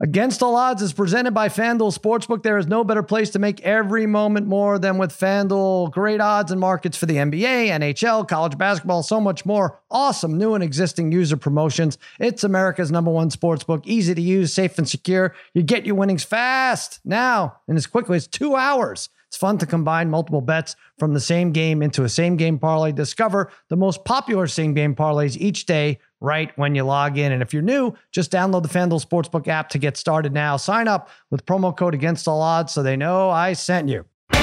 Against All Odds is presented by FanDuel Sportsbook. There is no better place to make every moment more than with FanDuel. Great odds and markets for the NBA, NHL, college basketball, so much more. Awesome new and existing user promotions. It's America's number one sportsbook. Easy to use, safe and secure. You get your winnings fast now and as quickly as two hours. It's fun to combine multiple bets from the same game into a same game parlay. Discover the most popular same game parlays each day right when you log in. And if you're new, just download the FanDuel Sportsbook app to get started now. Sign up with promo code against all odds so they know I sent you. All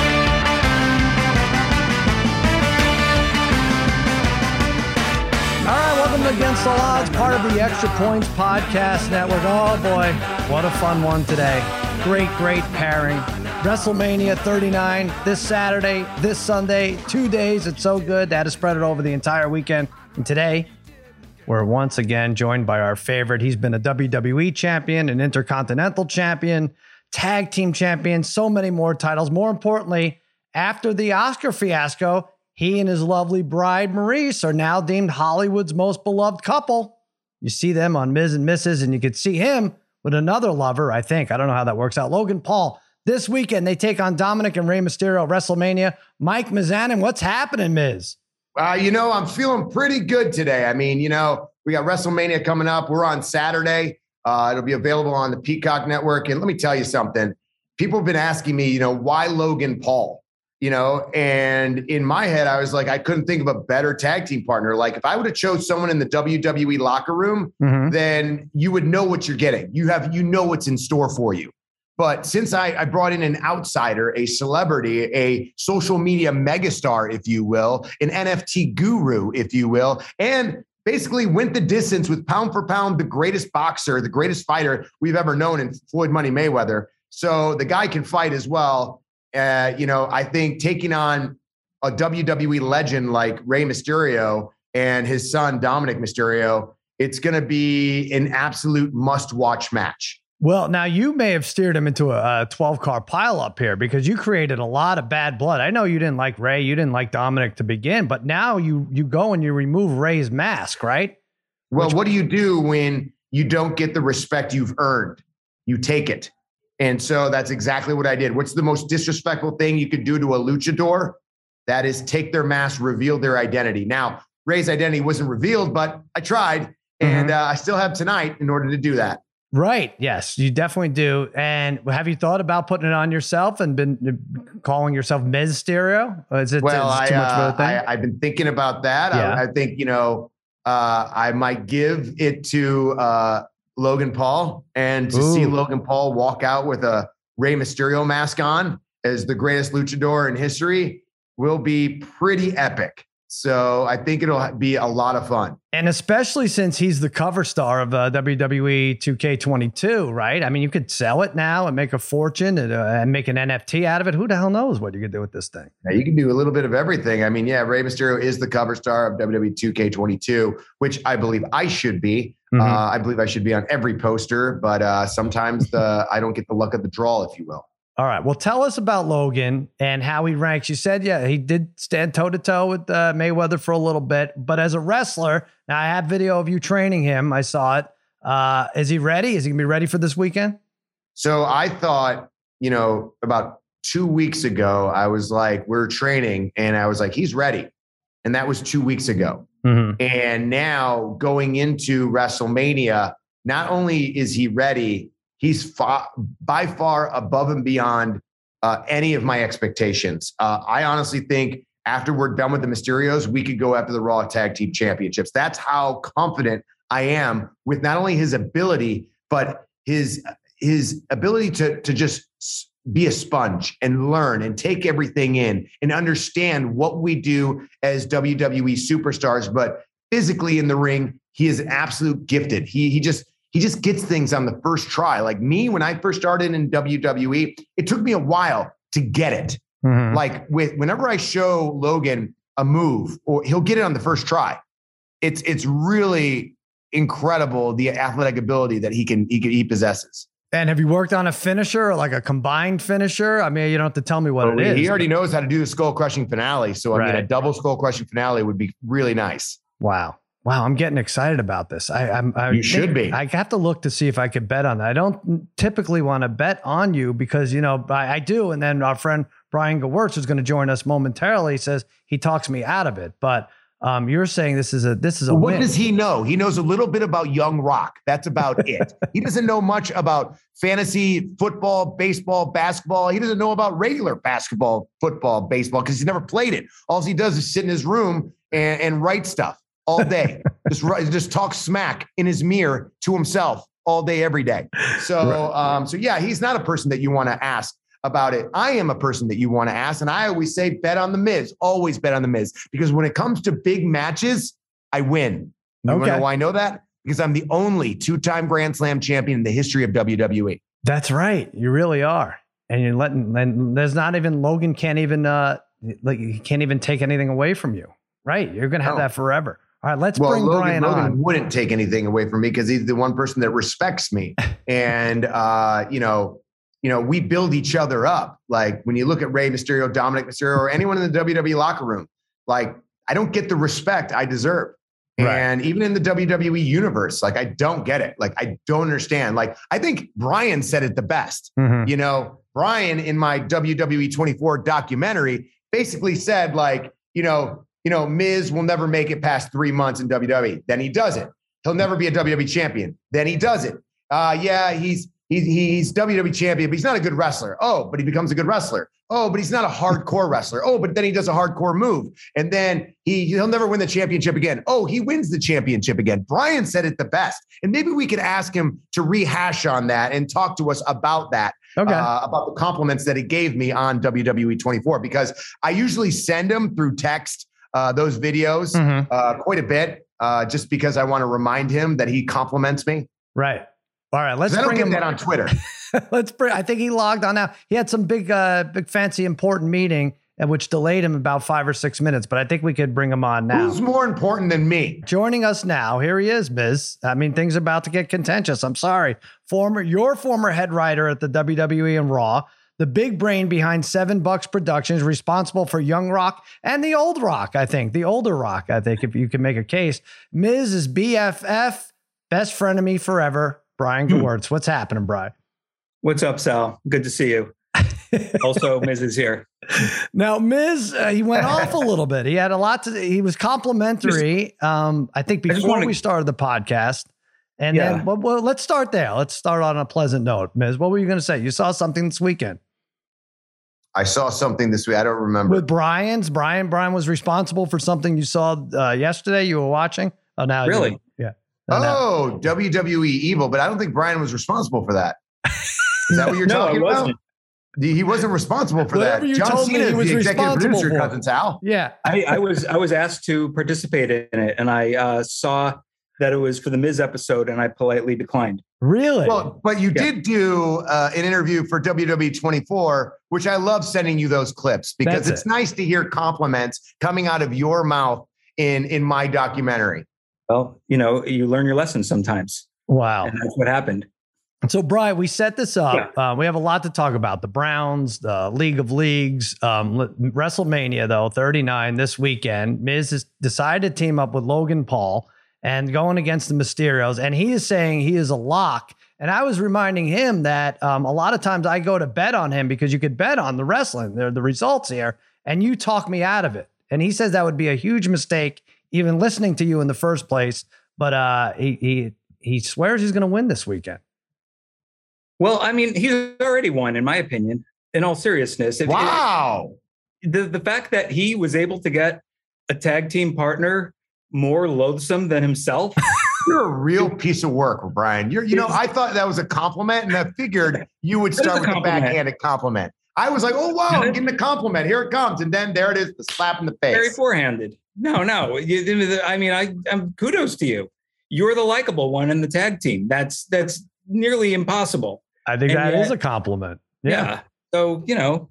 right, welcome to Against All Odds, part of the Extra Points Podcast Network. Oh boy, what a fun one today. Great, great pairing. WrestleMania 39 this Saturday, this Sunday, two days. It's so good. that That is spread it over the entire weekend. And today, we're once again joined by our favorite. He's been a WWE champion, an intercontinental champion, tag team champion, so many more titles. More importantly, after the Oscar fiasco, he and his lovely bride, Maryse are now deemed Hollywood's most beloved couple. You see them on Miz and Mrs., and you could see him with another lover, I think. I don't know how that works out. Logan Paul this weekend, they take on Dominic and Rey Mysterio at WrestleMania. Mike Mizanin, what's happening, Miz? Uh, you know, I'm feeling pretty good today. I mean, you know, we got WrestleMania coming up. We're on Saturday. Uh, it'll be available on the Peacock Network. And let me tell you something. People have been asking me, you know, why Logan Paul? You know, and in my head, I was like, I couldn't think of a better tag team partner. Like, if I would have chose someone in the WWE locker room, mm-hmm. then you would know what you're getting. You have, you know, what's in store for you. But since I, I, brought in an outsider, a celebrity, a social media megastar, if you will, an NFT guru, if you will, and basically went the distance with pound for pound the greatest boxer, the greatest fighter we've ever known in Floyd Money Mayweather. So the guy can fight as well. Uh, you know, I think taking on a WWE legend like Rey Mysterio and his son Dominic Mysterio, it's going to be an absolute must watch match. Well, now you may have steered him into a 12 car pileup here because you created a lot of bad blood. I know you didn't like Rey, you didn't like Dominic to begin, but now you you go and you remove Rey's mask, right? Well, Which- what do you do when you don't get the respect you've earned? You take it. And so that's exactly what I did. What's the most disrespectful thing you could do to a luchador? That is take their mask, reveal their identity. Now, Rey's identity wasn't revealed, but I tried, mm-hmm. and uh, I still have tonight in order to do that. Right. Yes, you definitely do. And have you thought about putting it on yourself and been uh, calling yourself Mysterio? Is it well, is it too I, much of a uh, thing? I, have been thinking about that. Yeah. I, I think, you know, uh, I might give it to uh, Logan Paul and to Ooh. see Logan Paul walk out with a Rey Mysterio mask on as the greatest luchador in history will be pretty epic. So I think it'll be a lot of fun. And especially since he's the cover star of uh, WWE 2K22, right? I mean, you could sell it now and make a fortune and, uh, and, make an NFT out of it. Who the hell knows what you could do with this thing? Yeah, you can do a little bit of everything. I mean, yeah, Rey Mysterio is the cover star of WWE 2K22, which I believe I should be. Mm-hmm. Uh, I believe I should be on every poster, but uh, sometimes the I don't get the luck of the draw, if you will. All right. Well, tell us about Logan and how he ranks. You said, yeah, he did stand toe to toe with uh, Mayweather for a little bit, but as a wrestler, now I have video of you training him. I saw it. Uh, is he ready? Is he gonna be ready for this weekend? So I thought, you know, about two weeks ago, I was like, we're training, and I was like, he's ready, and that was two weeks ago. Mm-hmm. And now going into WrestleMania, not only is he ready, He's far, by far above and beyond uh, any of my expectations. Uh, I honestly think after we're done with the Mysterios, we could go after the Raw Tag Team Championships. That's how confident I am with not only his ability, but his his ability to to just be a sponge and learn and take everything in and understand what we do as WWE superstars. But physically in the ring, he is absolute gifted. He he just he just gets things on the first try. Like me, when I first started in WWE, it took me a while to get it. Mm-hmm. Like with whenever I show Logan a move, or he'll get it on the first try. It's it's really incredible the athletic ability that he can he can, he possesses. And have you worked on a finisher or like a combined finisher? I mean, you don't have to tell me what well, it is. He already knows how to do the skull crushing finale. So I right. mean, a double skull crushing finale would be really nice. Wow. Wow, I'm getting excited about this. I, I'm. I you should be. I have to look to see if I could bet on that. I don't typically want to bet on you because you know I, I do, and then our friend Brian Gewirtz, who's going to join us momentarily, says he talks me out of it. But um, you're saying this is a this is a. Well, what win. does he know? He knows a little bit about Young Rock. That's about it. he doesn't know much about fantasy football, baseball, basketball. He doesn't know about regular basketball, football, baseball because he's never played it. All he does is sit in his room and, and write stuff all day. just just talk smack in his mirror to himself all day, every day. So, um, so yeah, he's not a person that you want to ask about it. I am a person that you want to ask, and I always say bet on the Miz. Always bet on the Miz because when it comes to big matches, I win. You okay. know why I know that? Because I'm the only two-time Grand Slam champion in the history of WWE. That's right. You really are. And you're letting and there's not even Logan can't even uh like he can't even take anything away from you. Right. You're gonna have no. that forever. All right, let's well, bring Logan, Brian Logan on. Wouldn't take anything away from me because he's the one person that respects me, and uh, you know, you know, we build each other up. Like when you look at Rey Mysterio, Dominic Mysterio, or anyone in the WWE locker room, like I don't get the respect I deserve. Right. And even in the WWE universe, like I don't get it. Like I don't understand. Like I think Brian said it the best. Mm-hmm. You know, Brian in my WWE 24 documentary basically said, like, you know, you know, Miz will never make it past three months in WWE. Then he does it. He'll never be a WWE champion. Then he does it. Uh, yeah, he's he's he's WWE champion, but he's not a good wrestler. Oh, but he becomes a good wrestler. Oh, but he's not a hardcore wrestler. Oh, but then he does a hardcore move, and then he he'll never win the championship again. Oh, he wins the championship again. Brian said it the best, and maybe we could ask him to rehash on that and talk to us about that. Okay. Uh, about the compliments that he gave me on WWE 24 because I usually send him through text uh, those videos mm-hmm. uh, quite a bit, uh, just because I want to remind him that he compliments me. Right. All right. Let's. Don't get that on Twitter. let's bring. I think he logged on now. He had some big, uh, big fancy important meeting. Which delayed him about five or six minutes, but I think we could bring him on now. Who's more important than me? Joining us now, here he is, Miz. I mean, things are about to get contentious. I'm sorry, former your former head writer at the WWE and Raw, the big brain behind Seven Bucks Productions, responsible for Young Rock and the Old Rock, I think, the older Rock, I think, if you can make a case. Miz is BFF, best friend of me forever, Brian hmm. Gewirtz. What's happening, Brian? What's up, Sal? Good to see you. also, Miz is here. Now, Miz, uh, he went off a little bit. He had a lot to. He was complimentary. Um, I think before I we started the podcast, and yeah. then well, well, let's start there. Let's start on a pleasant note, Miz. What were you going to say? You saw something this weekend. I saw something this week. I don't remember. With Brian's, Brian, Brian was responsible for something you saw uh, yesterday. You were watching. Oh, now really? Yeah. oh, now. WWE Evil, but I don't think Brian was responsible for that. Is that what you're no, talking about? He wasn't responsible for Whatever that. You John told Cena me he was the executive producer, for. cousin Sal. Yeah, I, I, was I was asked to participate in it, and I uh, saw that it was for the Miz episode, and I politely declined. Really? Well, but you yeah. did do uh, an interview for WWE 24, which I love sending you those clips because That's it's it. nice to hear compliments coming out of your mouth in in my documentary. Well, you know, you learn your lessons sometimes. Wow, and that's what happened. So, Brian, we set this up. Yeah. Uh, we have a lot to talk about. The Browns, the League of Leagues, um, WrestleMania, though, 39 this weekend. Miz has decided to team up with Logan Paul and going against the Mysterios. And he is saying he is a lock. And I was reminding him that um, a lot of times I go to bet on him because you could bet on the wrestling, the, the results here, and you talk me out of it. And he says that would be a huge mistake, even listening to you in the first place. But uh, he, he, he swears he's going to win this weekend. Well, I mean, he's already won, in my opinion, in all seriousness. If, wow. If, the, the fact that he was able to get a tag team partner more loathsome than himself. You're a real piece of work, Brian. You're, you know, I thought that was a compliment, and I figured you would start with a backhanded compliment. I was like, oh wow, I'm getting a compliment. Here it comes, and then there it is, the slap in the face. Very forehanded. No, no. I mean, I, I'm kudos to you. You're the likable one in the tag team. That's that's nearly impossible. I think and that yet, is a compliment. Yeah. yeah. So you know,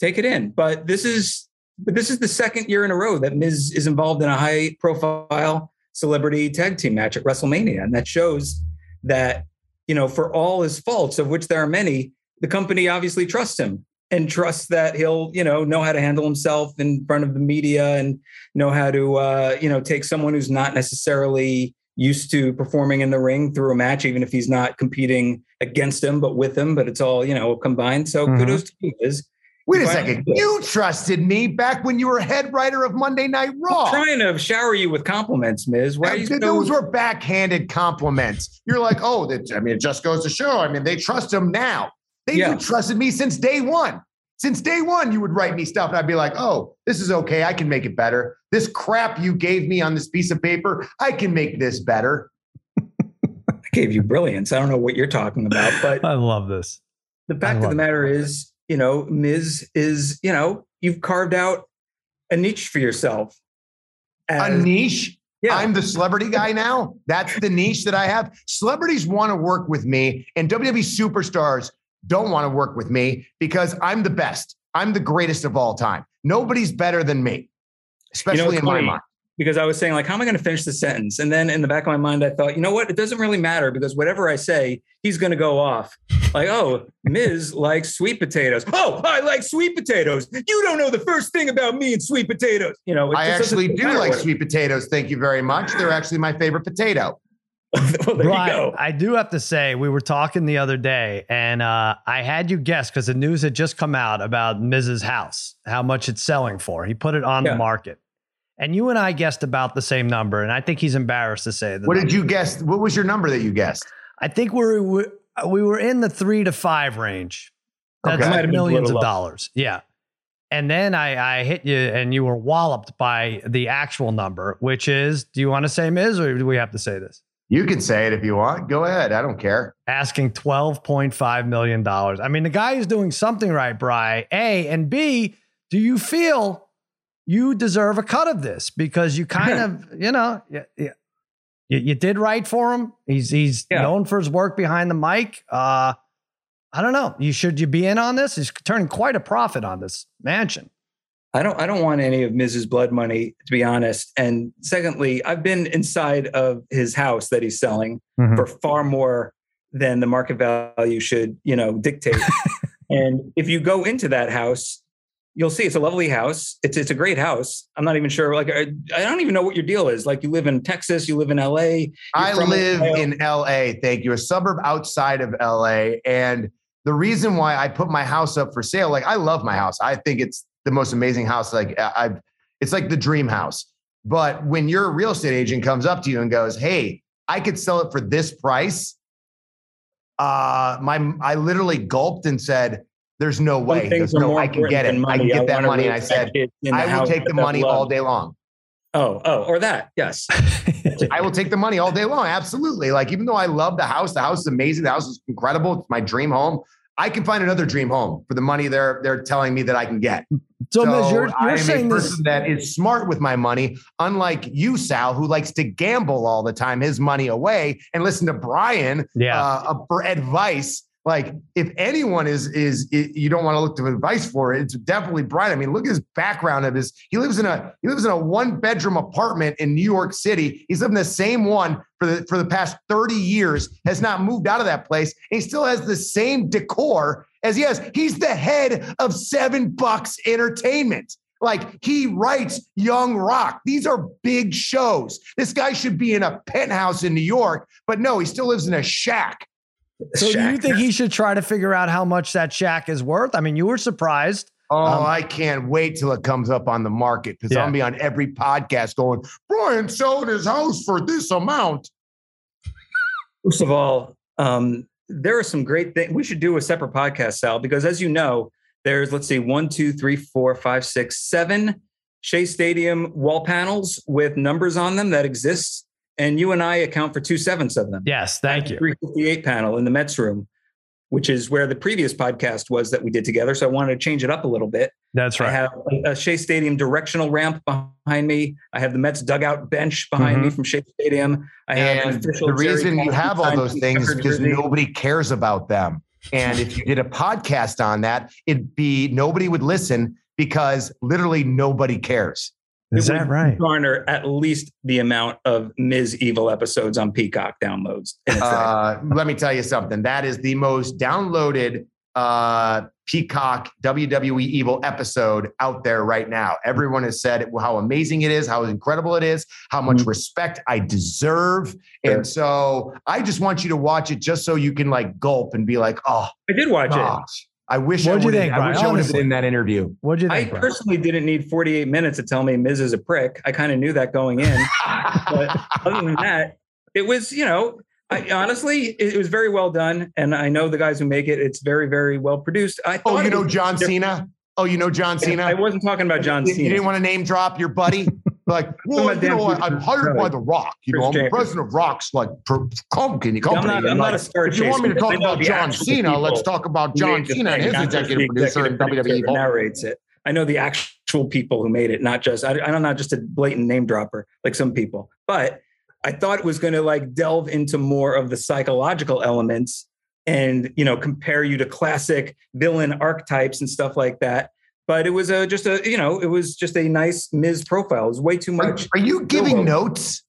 take it in. But this is but this is the second year in a row that Miz is involved in a high profile celebrity tag team match at WrestleMania. And that shows that, you know, for all his faults, of which there are many, the company obviously trusts him. and trusts that he'll, you know, know how to handle himself in front of the media and know how to, uh, you know, take someone who's not necessarily used to performing in the ring through a match, even if he's not competing against him, but with him, but it's all, you know, combined. So mm-hmm. kudos to you, Liz. Wait a second. You trusted me back when you were head writer of Monday Night Raw. I'm trying to shower you with compliments, Miz. Why you those were backhanded compliments. You're like, oh, that, I mean, it just goes to show. I mean, they trust him now. They yeah. trusted me since day one. Since day one, you would write me stuff, and I'd be like, oh, this is okay. I can make it better. This crap you gave me on this piece of paper, I can make this better. I gave you brilliance. I don't know what you're talking about, but I love this. The fact of the matter it. is, you know, Miz is, you know, you've carved out a niche for yourself. As, a niche? Yeah. I'm the celebrity guy now. That's the niche that I have. Celebrities want to work with me, and WWE superstars don't want to work with me because I'm the best. I'm the greatest of all time. Nobody's better than me, especially you know, in funny, my mind. Because I was saying, like, how am I going to finish the sentence? And then in the back of my mind, I thought, you know what? It doesn't really matter because whatever I say, he's going to go off. Like, oh, Miz likes sweet potatoes. Oh, I like sweet potatoes. You don't know the first thing about me and sweet potatoes. You know, I actually do like sweet potatoes. Thank you very much. They're actually my favorite potato. well, there Brian, you go. I do have to say, we were talking the other day, and uh, I had you guess because the news had just come out about Miz's House, how much it's selling for. He put it on yeah. the market. And you and I guessed about the same number, and I think he's embarrassed to say. That. What did you guess? What was your number that you guessed? I think we're we were in the three to five range. That's okay. millions of dollars. Yeah. And then I, I hit you, and you were walloped by the actual number, which is. Do you want to say Miz, or do we have to say this? You can say it if you want. Go ahead. I don't care. Asking $12.5 million. I mean, the guy is doing something right, Bry. A and B, do you feel you deserve a cut of this? Because you kind of, you know, you, you, you, did right for him. He's he's yeah. known for his work behind the mic. Uh, I don't know. You should you be in on this? He's turning quite a profit on this mansion. I don't I don't want any of Miz's Blood money to be honest. And secondly, I've been inside of his house that he's selling mm-hmm. for far more than the market value should, you know, dictate. and if you go into that house, you'll see it's a lovely house. It's it's a great house. I'm not even sure. Like I, I don't even know what your deal is. Like you live in Texas, you live in LA. I live LA. in LA. Thank you. A suburb outside of LA. And the reason why I put my house up for sale, like I love my house. I think it's the most amazing house. Like I've, it's like the dream house. But when your real estate agent comes up to you and goes, "Hey, I could sell it for this price," uh, my I literally gulped and said, "There's no way. There's no. I can get it. I can get I that money." And I said, "I will take the money all day long." Oh, oh, or that. Yes. I will take the money all day long. Absolutely. Like, even though I love the house, the house is amazing. The house is incredible. It's my dream home. I can find another dream home for the money they're they're telling me that I can get. So, so you're, you're I'm saying a person this- that is smart with my money, unlike you, Sal, who likes to gamble all the time, his money away, and listen to Brian yeah. uh, for advice like if anyone is, is, you don't want to look to advice for it, it's definitely Brian. I mean, look at his background of his. He lives in a he lives in a one bedroom apartment in New York City. He's lived in the same one for the for the past thirty years. Has not moved out of that place, and he still has the same decor as he has. He's the head of Seven Bucks Entertainment. Like he writes Young Rock. These are big shows. This guy should be in a penthouse in New York, but no, he still lives in a shack. So do you think he should try to figure out how much that shack is worth? I mean, you were surprised. Oh, um, I can't wait till it comes up on the market because yeah. I'll be on every podcast going, Brian sold his house for this amount. First of all, um, there are some great things. We should do a separate podcast, Sal, because as you know, there's let's see, one, two, three, four, five, six, seven Shea Stadium wall panels with numbers on them that exist and you and I account for two sevenths of them. Yes, thank you. 358 panel in the Mets room, which is where the previous podcast was that we did together. So I wanted to change it up a little bit. That's right. I have a Shea Stadium directional ramp behind me. I have the Mets dugout bench behind mm-hmm. me from Shea Stadium. I have and the reason you have all those things is because nobody cares about them. And if you did a podcast on that, it'd be nobody would listen because literally nobody cares. Is that right? Garner at least the amount of Miz Evil episodes on Peacock downloads. Uh, let me tell you something. That is the most downloaded uh, Peacock WWE Evil episode out there right now. Everyone has said how amazing it is, how incredible it is, how much mm-hmm. respect I deserve. Sure. And so I just want you to watch it just so you can like gulp and be like, oh, I did watch gosh. it. I wish What'd I would think, I wish I would have been in that interview. What'd you think? I personally didn't need 48 minutes to tell me Miz is a prick. I kind of knew that going in. but other than that, it was, you know, I, honestly, it, was very well done, and I know the guys who make it. It's very, very well produced. I oh, you know John Cena. Oh, you know John Cena. I wasn't talking about John Cena. You didn't want to name drop your buddy. Like, well, you know, I'm hired by The Rock. You know, I'm the president of Rock's like company. company. I'm not, I'm not a star If you want me to talk about John Cena, let's talk about John Cena and his executive producer and WWE. Narrates it. I know the actual people who made it, not just I, I'm not just a blatant name dropper like some people, but I thought it was going to like delve into more of the psychological elements and you know compare you to classic villain archetypes and stuff like that. But it was a just a you know it was just a nice Miz profile. It was way too much. Are, are you giving notes?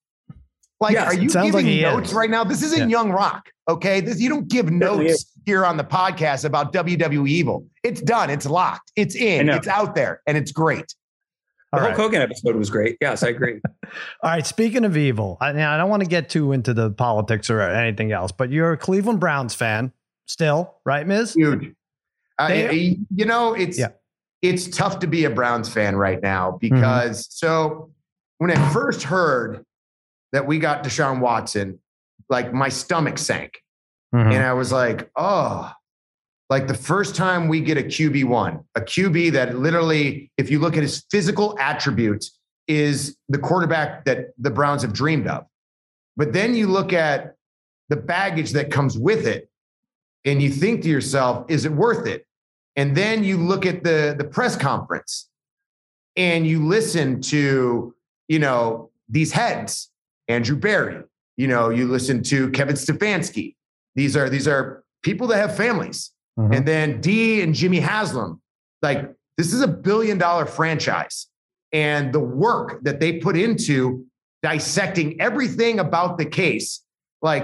Like, yes, are you giving like notes is. right now? This isn't yeah. Young Rock, okay? This you don't give notes here on the podcast about WWE Evil. It's done. It's locked. It's in. It's out there, and it's great. The All Hulk right. Hogan episode was great. Yes, I agree. All right. Speaking of evil, I, I don't want to get too into the politics or anything else, but you're a Cleveland Browns fan still, right, Miz? Huge. Uh, you know, it's yeah. It's tough to be a Browns fan right now mm-hmm. because mm-hmm. so when I first heard that we got Deshaun Watson, like my stomach sank, mm-hmm. and I was like, oh like the first time we get a QB1, a QB that literally, if you look at his physical attributes, is the quarterback that the Browns have dreamed of. But then you look at the baggage that comes with it and you think to yourself, is it worth it? And then you look at the, the press conference and you listen to, you know, these heads, Andrew Berry, you know, you listen to Kevin Stefanski. These are, these are people that have families Mm-hmm. And then D and Jimmy Haslam, like this is a billion dollar franchise. And the work that they put into dissecting everything about the case, like,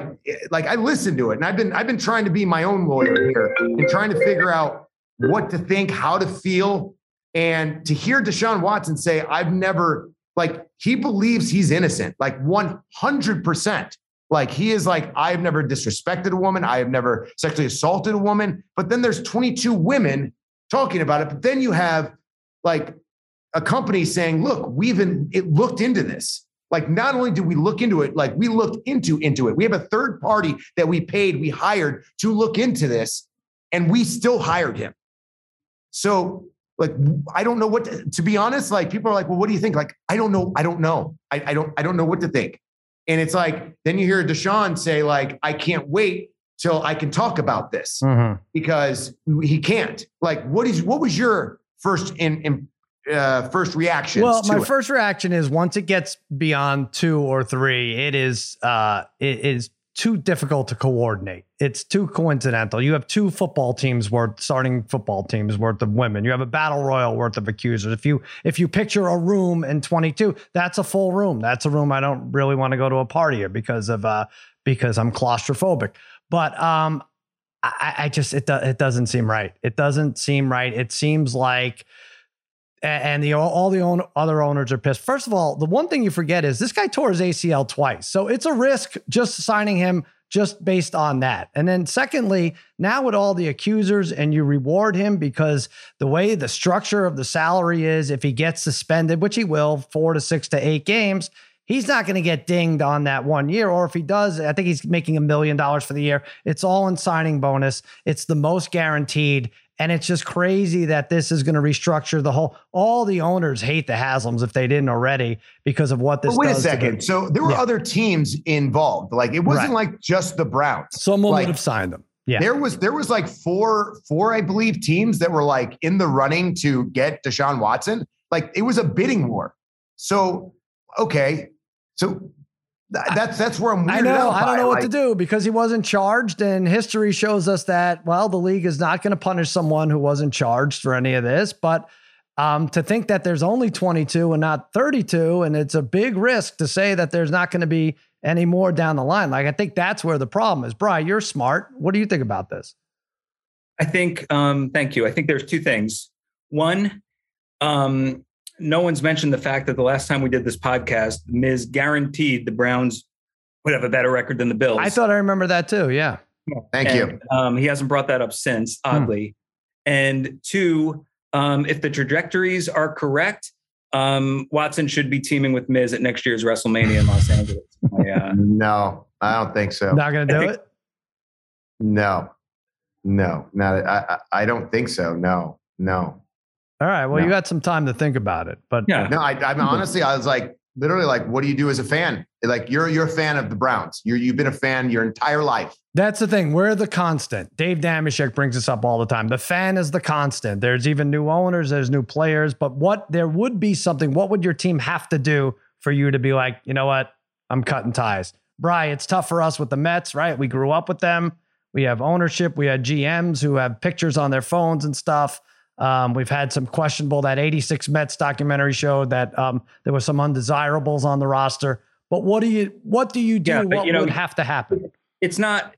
like I listened to it and I've been I've been trying to be my own lawyer here and trying to figure out what to think, how to feel. And to hear Deshaun Watson say, I've never like he believes he's innocent, like 100%. Like he is like, I've never disrespected a woman. I have never sexually assaulted a woman. But then there's 22 women talking about it. But then you have like a company saying, look, we've it looked into this. Like not only did we look into it, like we looked into into it. We have a third party that we paid, we hired to look into this, and we still hired him. So like I don't know what to, to be honest. Like people are like, well, what do you think? Like I don't know. I don't know. I, I don't. I don't know what to think. And it's like, then you hear Deshaun say, like, I can't wait till I can talk about this mm-hmm. because he can't. Like, what is what was your first in, in uh, first reaction? Well, my it? first reaction is once it gets beyond two or three, it is uh, it is too difficult to coordinate. It's too coincidental. You have two football teams worth starting football teams worth of women. You have a battle royal worth of accusers. If you if you picture a room in 22, that's a full room. That's a room I don't really want to go to a party here because of uh because I'm claustrophobic. But um I, I just it do, it doesn't seem right. It doesn't seem right. It seems like and the all the own, other owners are pissed. First of all, the one thing you forget is this guy tore his ACL twice, so it's a risk just signing him just based on that. And then secondly, now with all the accusers and you reward him because the way the structure of the salary is, if he gets suspended, which he will, four to six to eight games, he's not going to get dinged on that one year. Or if he does, I think he's making a million dollars for the year. It's all in signing bonus. It's the most guaranteed. And it's just crazy that this is going to restructure the whole. All the owners hate the Haslams if they didn't already because of what this. But wait a second. So there were yeah. other teams involved. Like it wasn't right. like just the Browns. Someone like, would have signed them. Yeah. There was there was like four four I believe teams that were like in the running to get Deshaun Watson. Like it was a bidding war. So okay, so that's that's where I'm. I know. I don't know like, what to do because he wasn't charged, and history shows us that well, the league is not going to punish someone who wasn't charged for any of this. But um, to think that there's only 22 and not 32, and it's a big risk to say that there's not going to be any more down the line. Like I think that's where the problem is. Brian, you're smart. What do you think about this? I think, um, thank you. I think there's two things. One, um, no one's mentioned the fact that the last time we did this podcast, Miz guaranteed the Browns would have a better record than the Bills. I thought I remember that too. Yeah. Thank and, you. Um, he hasn't brought that up since, hmm. oddly. Hmm. And two, um, if the trajectories are correct, um, Watson should be teaming with Miz at next year's WrestleMania in Los Angeles. Yeah. no, I don't think so. Not going to do think, it. No, no, not. I, I don't think so. No, no. All right. Well, no. you got some time to think about it, but yeah. No, I, I'm honestly, I was like, literally, like, what do you do as a fan? Like, you're you're a fan of the Browns. You're you've been a fan your entire life. That's the thing. We're the constant. Dave Dameshek brings this up all the time. The fan is the constant. There's even new owners, there's new players, but what there would be something. What would your team have to do for you to be like, you know what? I'm cutting ties. Bry, it's tough for us with the Mets, right? We grew up with them. We have ownership. We had GMs who have pictures on their phones and stuff. Um, we've had some questionable. That 86 Mets documentary showed that um, there was some undesirables on the roster. But what do you what do you do? Yeah, what you know, would have to happen? it's not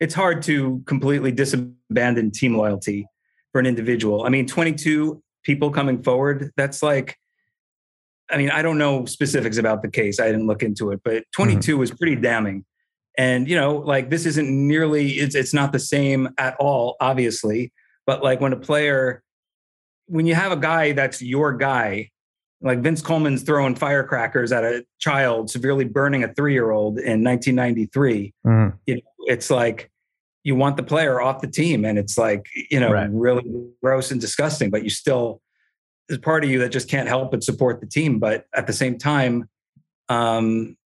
it's hard to completely disabandon team loyalty for an individual. I mean, 22 people coming forward, that's like I mean, I don't know specifics about the case. I didn't look into it, but 22 mm-hmm. is pretty damning. And you know, like this isn't nearly it's it's not the same at all, obviously. But like when a player, when you have a guy that's your guy like Vince Coleman's throwing firecrackers at a child, severely burning a three year old in 1993. Mm-hmm. You know, it's like you want the player off the team, and it's like you know right. really gross and disgusting. But you still there's part of you that just can't help but support the team. But at the same time, um,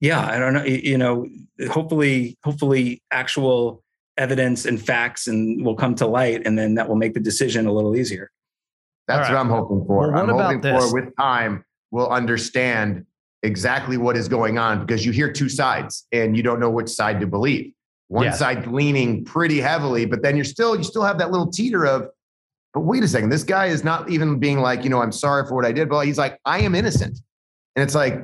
yeah, I don't know. You know, hopefully, hopefully, actual evidence and facts and will come to light, and then that will make the decision a little easier. That's right. what I'm hoping for. Well, I'm hoping this? for with time we'll understand exactly what is going on because you hear two sides and you don't know which side to believe. One yes. side leaning pretty heavily, but then you're still you still have that little teeter of, but wait a second, this guy is not even being like, you know, I'm sorry for what I did, but he's like, I am innocent. And it's like,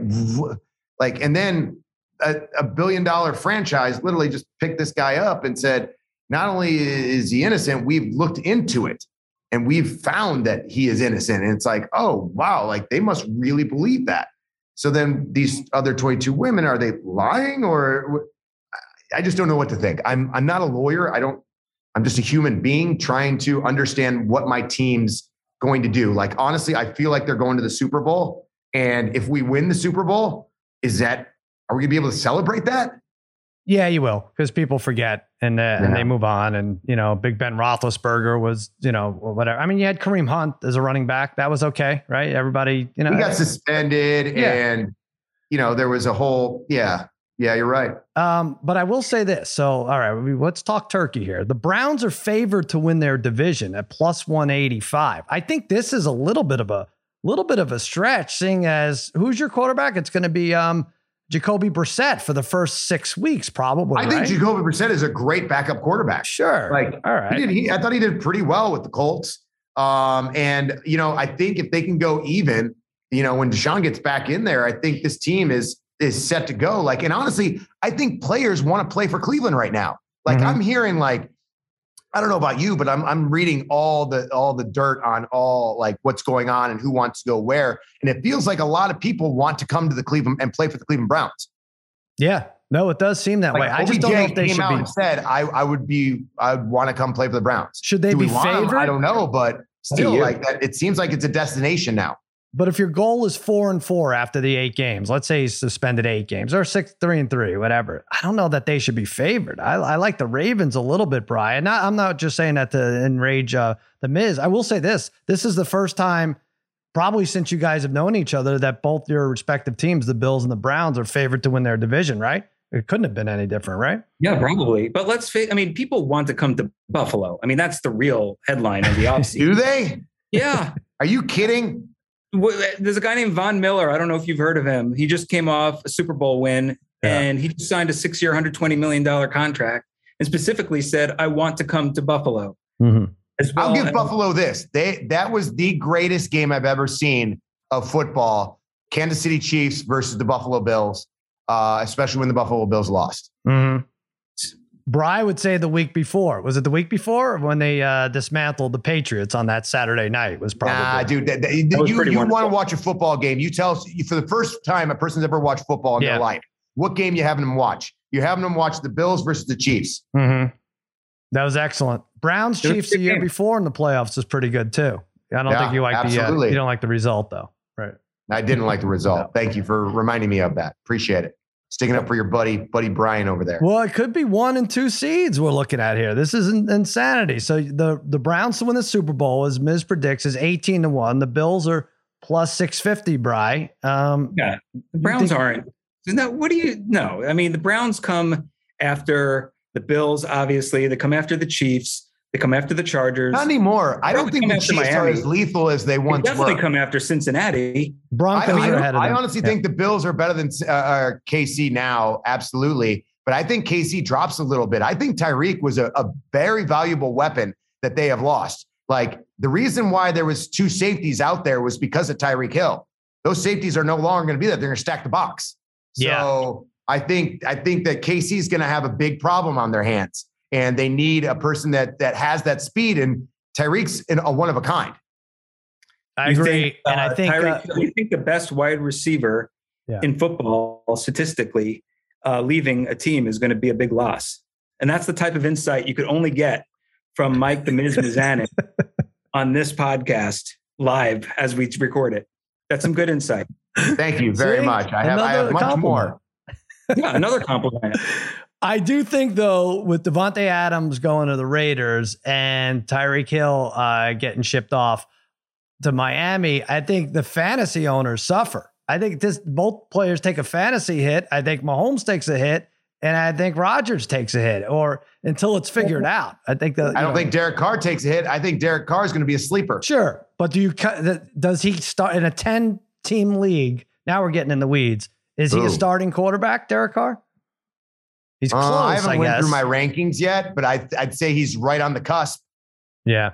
like, and then a, a billion dollar franchise literally just picked this guy up and said, not only is he innocent, we've looked into it and we've found that he is innocent. And it's like, oh, wow, like they must really believe that. So then these other 22 women, are they lying or I just don't know what to think. I'm I'm not a lawyer. I don't I'm just a human being trying to understand what my team's going to do. Like honestly, I feel like they're going to the Super Bowl and if we win the Super Bowl, is that are we going to be able to celebrate that? Yeah, you will, because people forget and uh, yeah. and they move on. And you know, Big Ben Roethlisberger was, you know, whatever. I mean, you had Kareem Hunt as a running back. That was okay, right? Everybody, you know, he got suspended, yeah. and you know, there was a whole, yeah, yeah, you're right. Um, but I will say this. So, all right, let's talk Turkey here. The Browns are favored to win their division at plus 185. I think this is a little bit of a little bit of a stretch, seeing as who's your quarterback? It's going to be um Jacoby Brissett for the first six weeks, probably. I think Jacoby Brissett is a great backup quarterback. Sure. Like, all right. He did, he, I thought he did pretty well with the Colts. Um, and, you know, I think if they can go even, you know, when Deshaun gets back in there, I think this team is is set to go. Like, and honestly, I think players want to play for Cleveland right now. Like, mm-hmm. I'm hearing like I don't know about you, but I'm I'm reading all the all the dirt on all like what's going on and who wants to go where, and it feels like a lot of people want to come to the Cleveland and play for the Cleveland Browns. Yeah, no, it does seem that like, way. I just don't know if they should be. said I I would be I'd want to come play for the Browns. Should they Do be favored? I don't know, but still, like that, it seems like it's a destination now. But if your goal is four and four after the eight games, let's say he's suspended eight games or six, three and three, whatever. I don't know that they should be favored. I, I like the Ravens a little bit, Brian. Not, I'm not just saying that to enrage uh, the Miz. I will say this: this is the first time, probably since you guys have known each other, that both your respective teams, the Bills and the Browns, are favored to win their division. Right? It couldn't have been any different, right? Yeah, probably. But let's face. I mean, people want to come to Buffalo. I mean, that's the real headline of the offseason. Do they? Yeah. Are you kidding? There's a guy named Von Miller. I don't know if you've heard of him. He just came off a Super Bowl win yeah. and he signed a six year, $120 million contract and specifically said, I want to come to Buffalo. Mm-hmm. Well. I'll give Buffalo this. They that was the greatest game I've ever seen of football. Kansas City Chiefs versus the Buffalo Bills, uh, especially when the Buffalo Bills lost. Mm-hmm. Bry would say the week before. Was it the week before when they uh, dismantled the Patriots on that Saturday night? Was probably nah, dude. That, that, that you you want to watch a football game? You tell for the first time a person's ever watched football in yeah. their life. What game you having them watch? You're having them watch the Bills versus the Chiefs. Mm-hmm. That was excellent. Browns Chiefs the year game. before in the playoffs was pretty good too. I don't yeah, think you like absolutely. the uh, you don't like the result though, right? I didn't like the result. No. Thank you for reminding me of that. Appreciate it sticking up for your buddy, buddy Brian over there. Well, it could be one and two seeds we're looking at here. This is insanity. So the the Browns to win the Super Bowl, as Miz predicts, is eighteen to one. The Bills are plus six fifty. Bry. Um, yeah, the Browns think- aren't. No, what do you know? I mean, the Browns come after the Bills. Obviously, they come after the Chiefs. They come after the Chargers. Not anymore. I don't think the Chiefs Miami. are as lethal as they once they definitely were. come after Cincinnati. Broncos I, I, ahead of I honestly yeah. think the Bills are better than uh, uh KC now. Absolutely. But I think KC drops a little bit. I think Tyreek was a, a very valuable weapon that they have lost. Like the reason why there was two safeties out there was because of Tyreek Hill. Those safeties are no longer going to be there. They're going to stack the box. So yeah. I think I think that KC is going to have a big problem on their hands and they need a person that that has that speed. And Tyreek's in a one of a kind. I agree, think, and uh, I think Tyreek, uh, you think the best wide receiver yeah. in football statistically uh, leaving a team is going to be a big loss, and that's the type of insight you could only get from Mike the Miz Mizanin on this podcast live as we record it. That's some good insight. Thank you very See? much. I have, I have much compliment. more. yeah, another compliment. I do think though, with Davante Adams going to the Raiders and Tyreek Hill uh, getting shipped off to Miami, I think the fantasy owners suffer. I think this both players take a fantasy hit. I think Mahomes takes a hit, and I think Rodgers takes a hit, or until it's figured out. I think that I don't know, think Derek Carr takes a hit. I think Derek Carr is going to be a sleeper. Sure, but do you does he start in a ten team league? Now we're getting in the weeds. Is he a starting quarterback, Derek Carr? He's close. Uh, I haven't I went through my rankings yet, but I, I'd say he's right on the cusp. Yeah,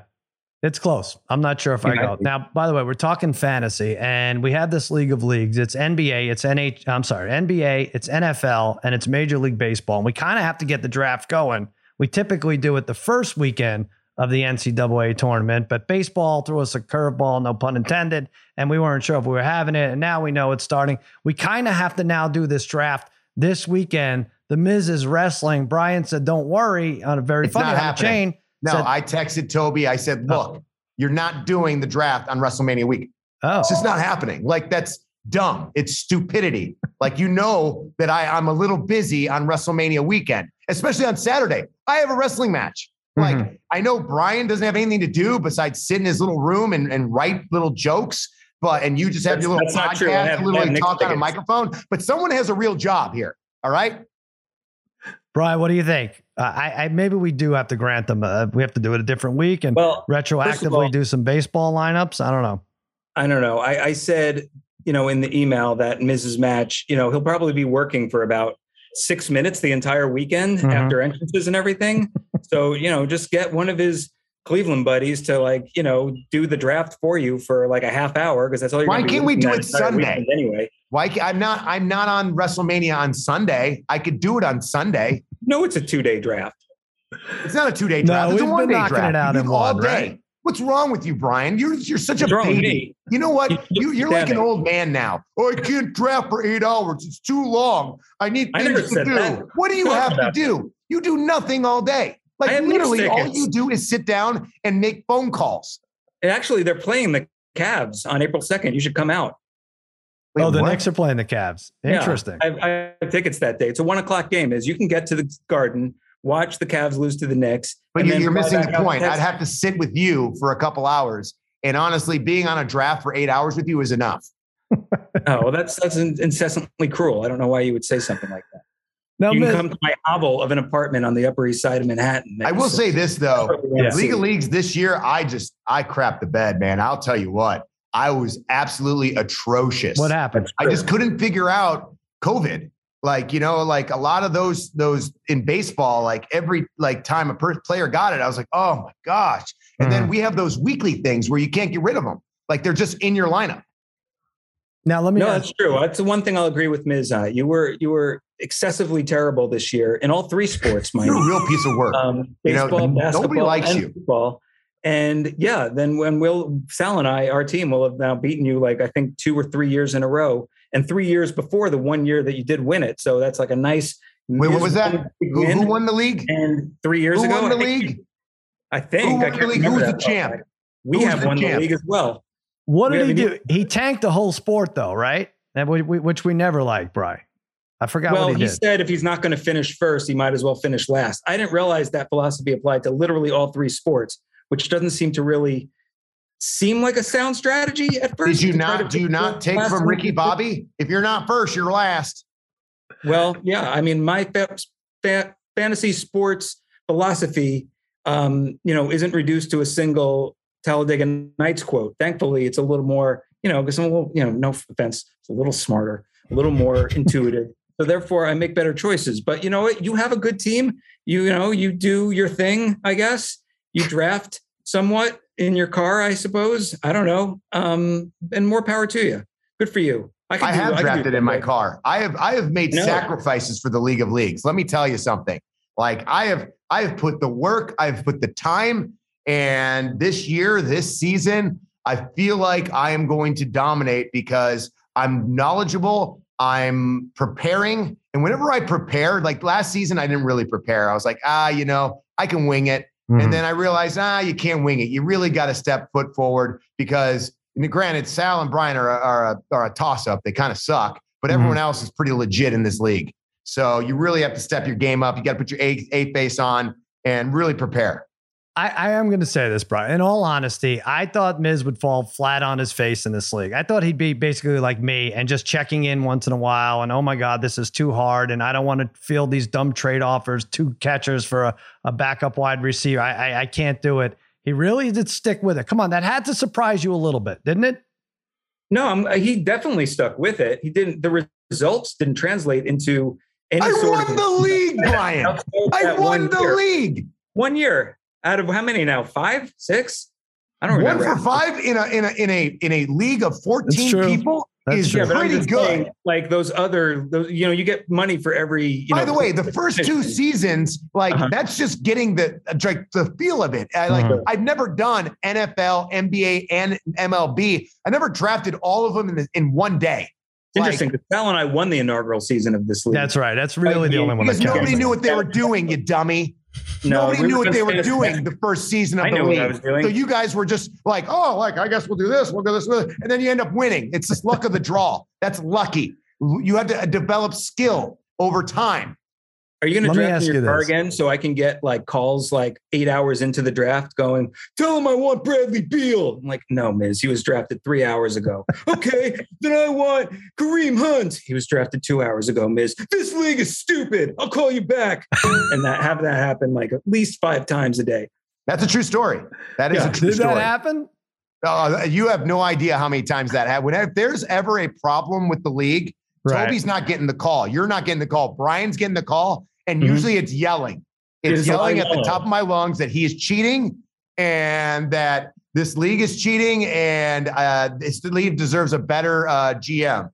it's close. I'm not sure if I go. Now, by the way, we're talking fantasy, and we have this league of leagues. It's NBA, it's NH. I'm sorry, NBA, it's NFL, and it's Major League Baseball. And we kind of have to get the draft going. We typically do it the first weekend of the NCAA tournament, but baseball threw us a curveball, no pun intended, and we weren't sure if we were having it. And now we know it's starting. We kind of have to now do this draft this weekend the Miz is wrestling. Brian said, "Don't worry." On a very it's funny on chain. No, said, I texted Toby. I said, oh. "Look, oh. you're not doing the draft on WrestleMania week. Oh. It's just not happening. Like that's dumb. It's stupidity. like you know that I I'm a little busy on WrestleMania weekend, especially on Saturday. I have a wrestling match. Like mm-hmm. I know Brian doesn't have anything to do besides sit in his little room and, and write little jokes." But and you just have that's, your little podcast, have, literally talk on a microphone. But someone has a real job here. All right. Brian, what do you think? Uh, I, I, maybe we do have to grant them. Uh, we have to do it a different week and well, retroactively all, do some baseball lineups. I don't know. I don't know. I, I said, you know, in the email that Miz's Match, you know, he'll probably be working for about six minutes the entire weekend mm-hmm. after entrances and everything. so, you know, just get one of his Cleveland buddies to like, you know, do the draft for you for like a half hour because that's all you're. Why can't we do it Sunday anyway? Why? I'm not. I'm not on WrestleMania on Sunday. I could do it on Sunday. No, it's a two day draft. It's not a two day draft. No, it's we've a one day draft. It out in all one, day. Right? What's wrong with you, Brian? You're you're such What's a baby. You know what? You, you're like an old man now. Oh, I can't draft for eight hours. It's too long. I need things I to do. That. What do you have to do? You do nothing all day. Like literally, all you do is sit down and make phone calls. And actually, they're playing the Cavs on April second. You should come out. Wait, oh, the what? Knicks are playing the Cavs. Interesting. Yeah, I, I, have tickets that day. It's a one o'clock game. Is you can get to the Garden, watch the Cavs lose to the Knicks. But you, are missing the point. I'd have to sit with you for a couple hours, and honestly, being on a draft for eight hours with you is enough. oh, well, that's that's incessantly cruel. I don't know why you would say something like that. No, you can come to my hovel of an apartment on the Upper East Side of Manhattan. I will say this though, yeah. League of Leagues this year, I just I crap the bed, man. I'll tell you what. I was absolutely atrocious. What happened? I just couldn't figure out COVID. Like, you know, like a lot of those, those in baseball, like every like time a per- player got it, I was like, oh my gosh. And mm-hmm. then we have those weekly things where you can't get rid of them. Like they're just in your lineup. Now let me. No, ask- that's true. That's the one thing I'll agree with Miz Uh, you were you were excessively terrible this year in all three sports. You're a real piece of work. Um, baseball, you know, basketball, nobody likes you. Football. And yeah, then when Will Sal and I, our team will have now beaten you like I think two or three years in a row, and three years before the one year that you did win it. So that's like a nice. Wait, what was that? Who, who, won the league? And three years who ago, won the I think, league? I think. Who won the league? Who's the champ? We Who's have the won champ? the league as well. What did he do? He tanked the whole sport, though, right? And we, we, which we never liked, Bry. I forgot well, what he, he, he said if he's not going to finish first, he might as well finish last. I didn't realize that philosophy applied to literally all three sports, which doesn't seem to really seem like a sound strategy at first. Did you not? Do you not take from Ricky Bobby? If you're not first, you're last. Well, yeah. I mean, my fa- fa- fantasy sports philosophy, um, you know, isn't reduced to a single Talladega Nights quote. Thankfully, it's a little more, you know, because I'm a little, you know, no offense, it's a little smarter, a little more intuitive. So therefore, I make better choices. But you know what? You have a good team. You, you know, you do your thing. I guess you draft somewhat in your car, I suppose. I don't know. Um, and more power to you. Good for you. I, I do, have I drafted in my car. I have I have made no. sacrifices for the League of Leagues. Let me tell you something. Like I have I have put the work, I've put the time, and this year, this season, I feel like I am going to dominate because I'm knowledgeable, I'm preparing, and whenever I prepare, like last season, I didn't really prepare. I was like, ah, you know, I can wing it. Mm-hmm. And then I realized, ah, you can't wing it. You really got to step foot forward because, granted, Sal and Brian are, are a, are a toss up. They kind of suck, but mm-hmm. everyone else is pretty legit in this league. So you really have to step your game up. You got to put your A, a face on and really prepare. I, I am going to say this, Brian. In all honesty, I thought Miz would fall flat on his face in this league. I thought he'd be basically like me and just checking in once in a while. And oh my God, this is too hard. And I don't want to field these dumb trade offers, two catchers for a, a backup wide receiver. I, I, I can't do it. He really did stick with it. Come on, that had to surprise you a little bit, didn't it? No, I'm, uh, he definitely stuck with it. He didn't. The results didn't translate into any I sort won of the league, Brian. I won the year. league. One year out of how many now? Five, six? I don't remember. One for five in a in a in a in a league of fourteen people That's is true. Yeah, but I'm pretty just good. saying, like those other, those, you know, you get money for every. You By know, the way, the first two seasons, like Uh-huh. that's just getting the like the feel of it. I like Mhm. I've never done NFL, NBA, and MLB. I never drafted all of them in the, in one day. It's interesting because Sal and I won the inaugural season of this league. That's right. That's really Like, the only one Because nobody knew what they were doing, you dummy. No, nobody we knew what they were doing the first season of I the knew what I league. was doing. So you guys were just like, oh, like I guess we'll do this, we'll do this, we'll do this. and then you end up winning. It's just luck of the draw. That's lucky. You have to develop skill over time. Are you going to Let me draft ask in your you car this. again so I can get like calls like eight hours into the draft going, tell him I want Bradley Beal? I'm like, no, Miz, he was drafted three hours ago. okay, then I want Kareem Hunt. He was drafted two hours ago, Miz. This league is stupid. I'll call you back. and that have that happen like at least five times a day. That's a true story. That is Yeah. a true Did story. Did that happen? Uh, you have no idea how many times that happened. If there's ever a problem with the league, Right. Toby's not getting the call. You're not getting the call. Brian's getting the call. And Mhm. usually it's yelling. It's It's yelling at the top of my lungs that he is cheating and that this league is cheating and uh, this league deserves a better uh, GM.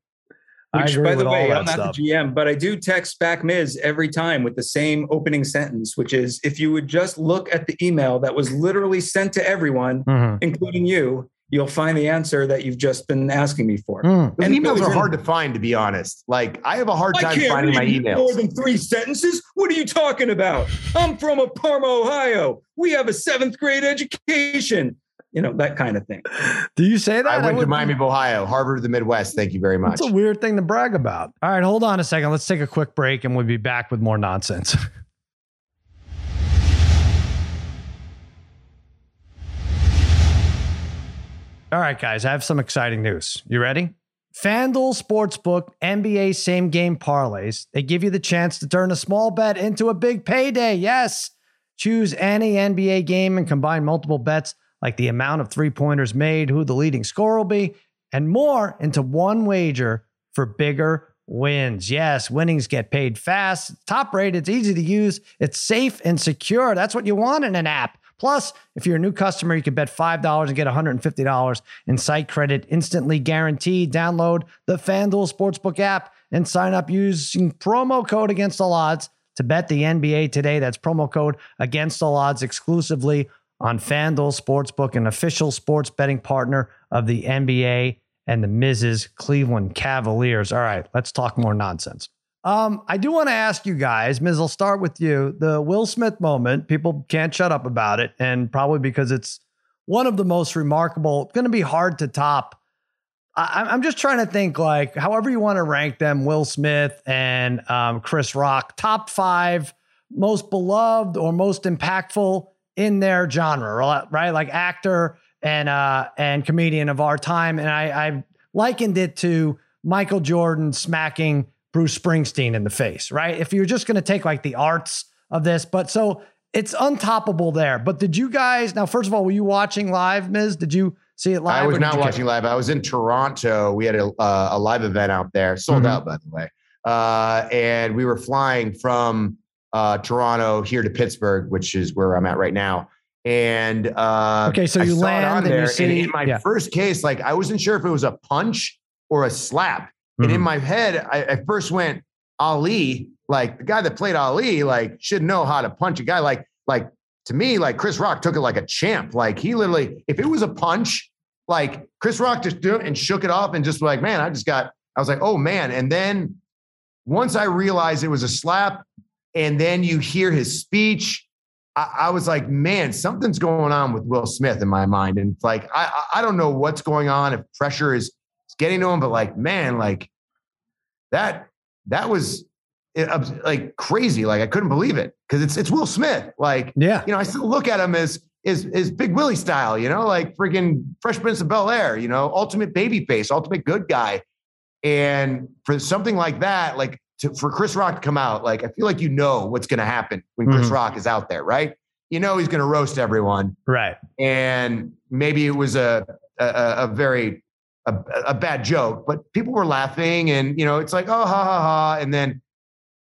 Which, by the way, I'm that not stuff. the GM, but I do text back Miz every time with the same opening sentence, which is if you would just look at the email that was literally sent to everyone, Mhm. including you, you'll find the answer that you've just been asking me for. Mm. And emails it are hard to find, to be honest. Like I have a hard I time can't finding my read more than three sentences. What are you talking about? I'm from a Parma, Ohio. We have a seventh grade education. You know that kind of thing. Do you say that? I went to Miami of Ohio, Harvard of the Midwest. Thank you very much. That's a weird thing to brag about. All right, hold on a second. Let's take a quick break and we'll be back with more nonsense. All right, guys, I have some exciting news. You ready? FanDuel Sportsbook NBA same game parlays. They give you the chance to turn a small bet into a big payday. Yes. Choose any NBA game and combine multiple bets like the amount of three pointers made, who the leading scorer will be, and more into one wager for bigger wins. Yes, winnings get paid fast, top rate, it's easy to use, it's safe and secure. That's what you want in an app. Plus, if you're a new customer, you can bet $5 and get $150 in site credit instantly guaranteed. Download the FanDuel Sportsbook app and sign up using promo code against all odds to bet the NBA today. That's promo code against all odds exclusively on FanDuel Sportsbook, an official sports betting partner of the NBA and the Mrs. Cleveland Cavaliers. All right, let's talk more nonsense. Um, I do want to ask you guys, Miz, I'll start with you. The Will Smith moment, people can't shut up about it, and probably because it's one of the most remarkable, it's going to be hard to top. I, am just trying to think, like, however you want to rank them, Will Smith and um, Chris Rock, top five most beloved or most impactful in their genre, right? Like actor and uh, and comedian of our time, and I, I likened it to Michael Jordan smacking Bruce Springsteen in the face, right? If you're just going to take like the arts of this, but so it's untoppable there. But did you guys now? First of all, were you watching live, Miz? Did you see it live? I was not watching live. I was in Toronto. We had a, uh, a live event out there, sold mm-hmm. out by the way, uh, and we were flying from uh, Toronto here to Pittsburgh, which is where I'm at right now. And uh, okay, so you land and there, you see, and in my yeah. first case, like I wasn't sure if it was a punch or a slap Mm-hmm. And in mm-hmm. my head, I, I first went Ali, like the guy that played Ali, like should know how to punch a guy. Like, like to me, like Chris Rock took it like a champ. Like he literally, if it was a punch, like Chris Rock just do it and shook it off and just like, man, I just got, I was like, oh man. And then once I realized it was a slap, and then you hear his speech, I, I was like, man, something's going on with Will Smith in my mind. And like, I, I don't know what's going on, if pressure is getting to him, but like, man, like that, that was eh, like crazy. Like I couldn't believe it because it's, it's Will Smith. Like, yeah, you know, I still look at him as, is, is Big Willie style, you know, like freaking Fresh Prince of Bel Air, you know, ultimate baby face, ultimate good guy. And for something like that, like to, for Chris Rock to come out, like I feel like you know what's going to happen when Chris mm-hmm. Rock is out there, right? You know he's going to roast everyone, right? And maybe it was a a, a very a, a bad joke, but people were laughing and, you know, it's like, oh, ha, ha, ha. And then,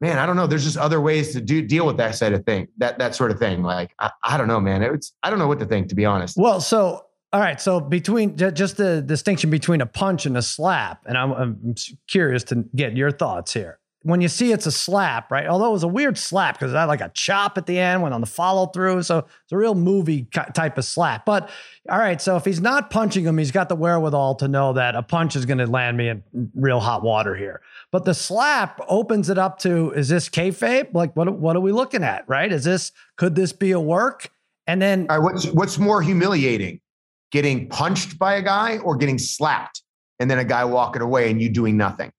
man, I don't know. There's just other ways to do deal with that side of thing, that, that sort of thing. Like, I, I don't know, man. It's, I don't know what to think, to be honest. Well, so, all right. So between just the distinction between a punch and a slap, and I'm, I'm curious to get your thoughts here when you see it's a slap, right? Although it was a weird slap because it had like a chop at the end, went on the follow through. So it's a real movie type of slap. But all right, so if he's not punching him, he's got the wherewithal to know that a punch is going to land me in real hot water here. But the slap opens it up to is this kayfabe? Like what what are we looking at? Right? Is this could this be a work? And then all right, what's what's more humiliating, getting punched by a guy or getting slapped and then a guy walking away and you doing nothing?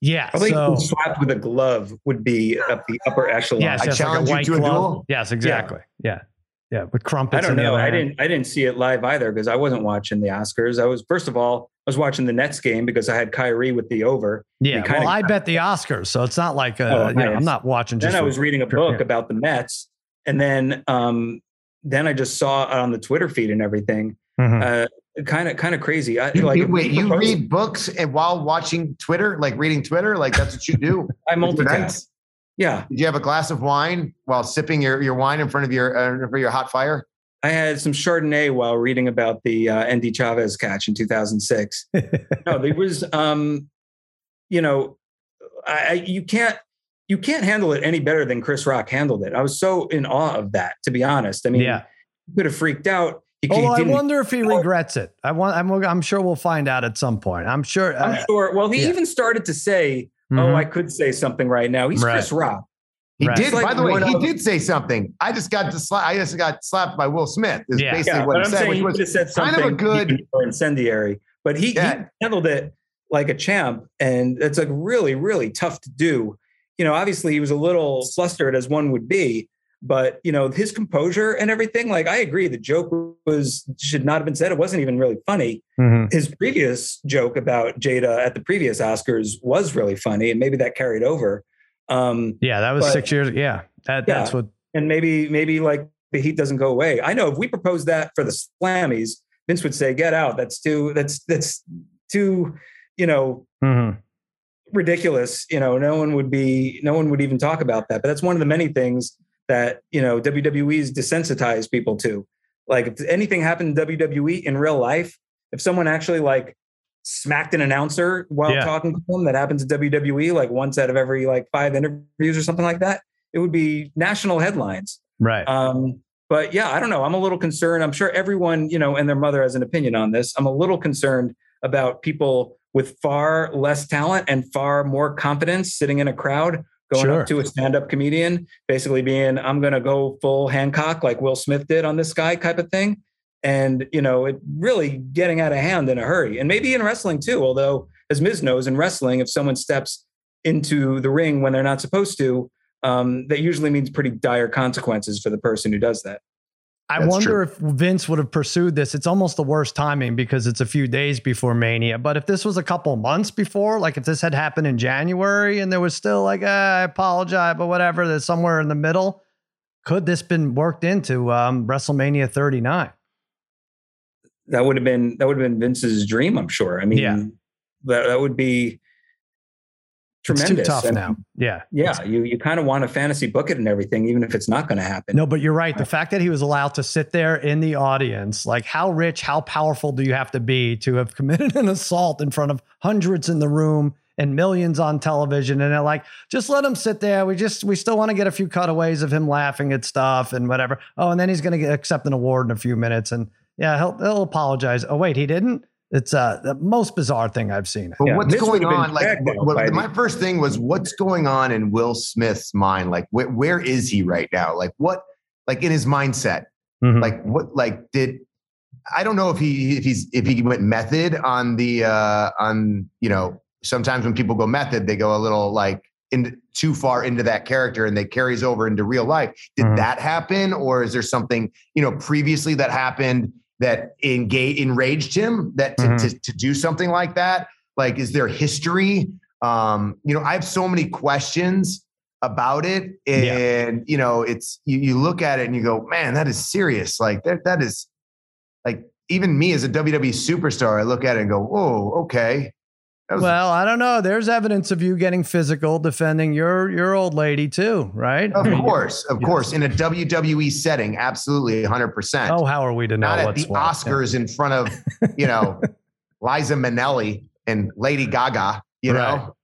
Yeah, I think so, slapped with a glove would be at the upper echelon. Yes, I challenge like you to glove. a duel. Yes, exactly. Yeah. yeah, yeah, with crumpets. I don't know. I didn't. I didn't see it live either because I wasn't watching the Oscars. I was first of all, I was watching the Nets game because I had Kyrie with the over. Yeah, well, I bet the Oscars, so it's not like uh, oh, you know, I'm not watching. Then I was reading a book about the Mets, and then um, then I just saw on the Twitter feed and everything. Mm-hmm. Uh, kind of kind of crazy. I, you, like, wait, you read books and while watching Twitter, like reading Twitter, like that's what you do. I multitask. Yeah. Did you have a glass of wine while sipping your, your wine in front of your uh, for your hot fire? I had some Chardonnay while reading about the uh, Endy Chavez catch in 2006. no, there was, um, you know, I, you can't you can't handle it any better than Chris Rock handled it. I was so in awe of that, to be honest. I mean, yeah. could have freaked out oh, I wonder if he regrets it. I want. I'm. I'm sure we'll find out at some point. I'm sure. I'm uh, sure. Well, he yeah. even started to say, "Oh, mm-hmm. I could say something right now." He's right. Chris Rock. He right. did. Like by the way, he did say something. I just got to slap. I just got slapped by Will Smith. Is yeah. basically yeah, what he I'm said. Which was said kind of a good incendiary, but he, yeah. he handled it like a champ, and it's like really, really tough to do. You know, obviously he was a little flustered as one would be, but you know his composure and everything like i agree the joke was should not have been said it wasn't even really funny mm-hmm. his previous joke about jada at the previous oscars was really funny and maybe that carried over um yeah that was but, six years yeah that, yeah. that's what and maybe maybe like the heat doesn't go away i know if we propose that for the slammies vince would say get out that's too that's that's too you know mm-hmm ridiculous you know no one would be no one would even talk about that but that's one of the many things that you know WWE's desensitized people to. Like if anything happened in WWE in real life, if someone actually like smacked an announcer while yeah. talking to them, that happens to WWE like once out of every like five interviews or something like that, it would be national headlines. Right. Um, but yeah, I don't know. I'm a little concerned. I'm sure everyone, you know, and their mother has an opinion on this. I'm a little concerned about people with far less talent and far more confidence sitting in a crowd going sure. up to a stand-up comedian, basically being, I'm gonna go full Hancock like Will Smith did on this guy type of thing. And you know, it really getting out of hand in a hurry. And maybe in wrestling too, although as Miz knows, in wrestling, if someone steps into the ring when they're not supposed to, um, that usually means pretty dire consequences for the person who does that. I That's wonder true. if Vince would have pursued this. It's almost the worst timing because it's a few days before Mania. But if this was a couple months before, like if this had happened in January and there was still like, ah, I apologize, but whatever, there's somewhere in the middle, could this been worked into um, WrestleMania 39? That would have been that would have been Vince's dream, I'm sure. I mean, yeah. that, that would be tremendous. It's too tough and, now. Yeah. Yeah. You you kind of want to fantasy book it and everything, even if it's not going to happen. No, but you're right. The fact that he was allowed to sit there in the audience, like how rich, how powerful do you have to be to have committed an assault in front of hundreds in the room and millions on television? And they're like, just let him sit there. We just we still want to get a few cutaways of him laughing at stuff and whatever. Oh, and then he's going to accept an award in a few minutes. And yeah, he'll he'll apologize. Oh, wait, he didn't? It's uh, the most bizarre thing I've seen. But yeah, what's going on? Like, what, my first thing was, what's going on in Will Smith's mind? Like, wh- where is he right now? Like, what? Like in his mindset? Mm-hmm. Like, what? Like, did I don't know if he if he's if he went method on the uh on you know sometimes when people go method they go a little like in too far into that character and they carries over into real life. Did mm-hmm. that happen, or is there something you know previously that happened? That engage, enraged him that to, mm-hmm. to, to, do something like that? Like, is there history? Um, you know, I have so many questions about it. And, yeah. you know, it's, you, you look at it and you go, man, that is serious. Like that, that is like, even me as a WWE superstar, I look at it and go, "Oh, okay." Was, well, I don't know. There's evidence of you getting physical defending your your old lady too, right? Of course, of yes. course, in a WWE setting, absolutely, 100. percent Oh, how are we to know? Not at the what? Oscars yeah. in front of you know Liza Minnelli and Lady Gaga. You right. know,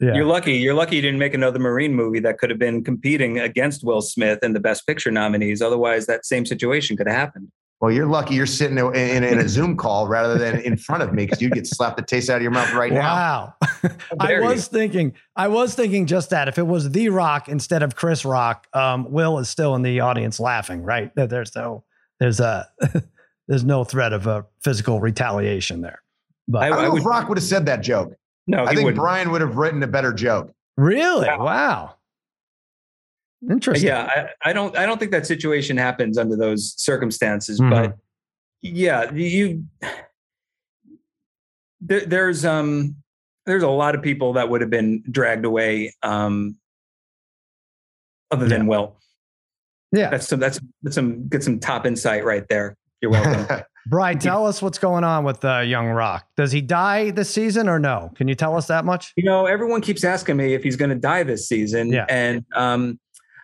yeah. You're lucky. You're lucky you didn't make another Marine movie that could have been competing against Will Smith in the Best Picture nominees. Otherwise, that same situation could have happened. Well, you're lucky you're sitting in, in, in a Zoom call rather than in front of me because you'd get slapped the taste out of your mouth right wow. now. Wow. I was you. thinking, I was thinking just that. If it was The Rock instead of Chris Rock, um, Will is still in the audience laughing, right? There's no, there's a, there's no threat of a physical retaliation there. But I, I don't know would, if Rock would have said that joke. No, I think wouldn't. Brian would have written a better joke. Really? Wow. wow. Interesting. Yeah, I, I, don't I don't think that situation happens under those circumstances, mm-hmm. but yeah, you there, there's um there's a lot of people that would have been dragged away um other than yeah. Will. Yeah. That's some that's that's some get some top insight right there. You're welcome. Brian, tell us what's going on with uh, Young Rock. Does he die this season or no? Can you tell us that much? You know, everyone keeps asking me if he's going to die this season, yeah. and um,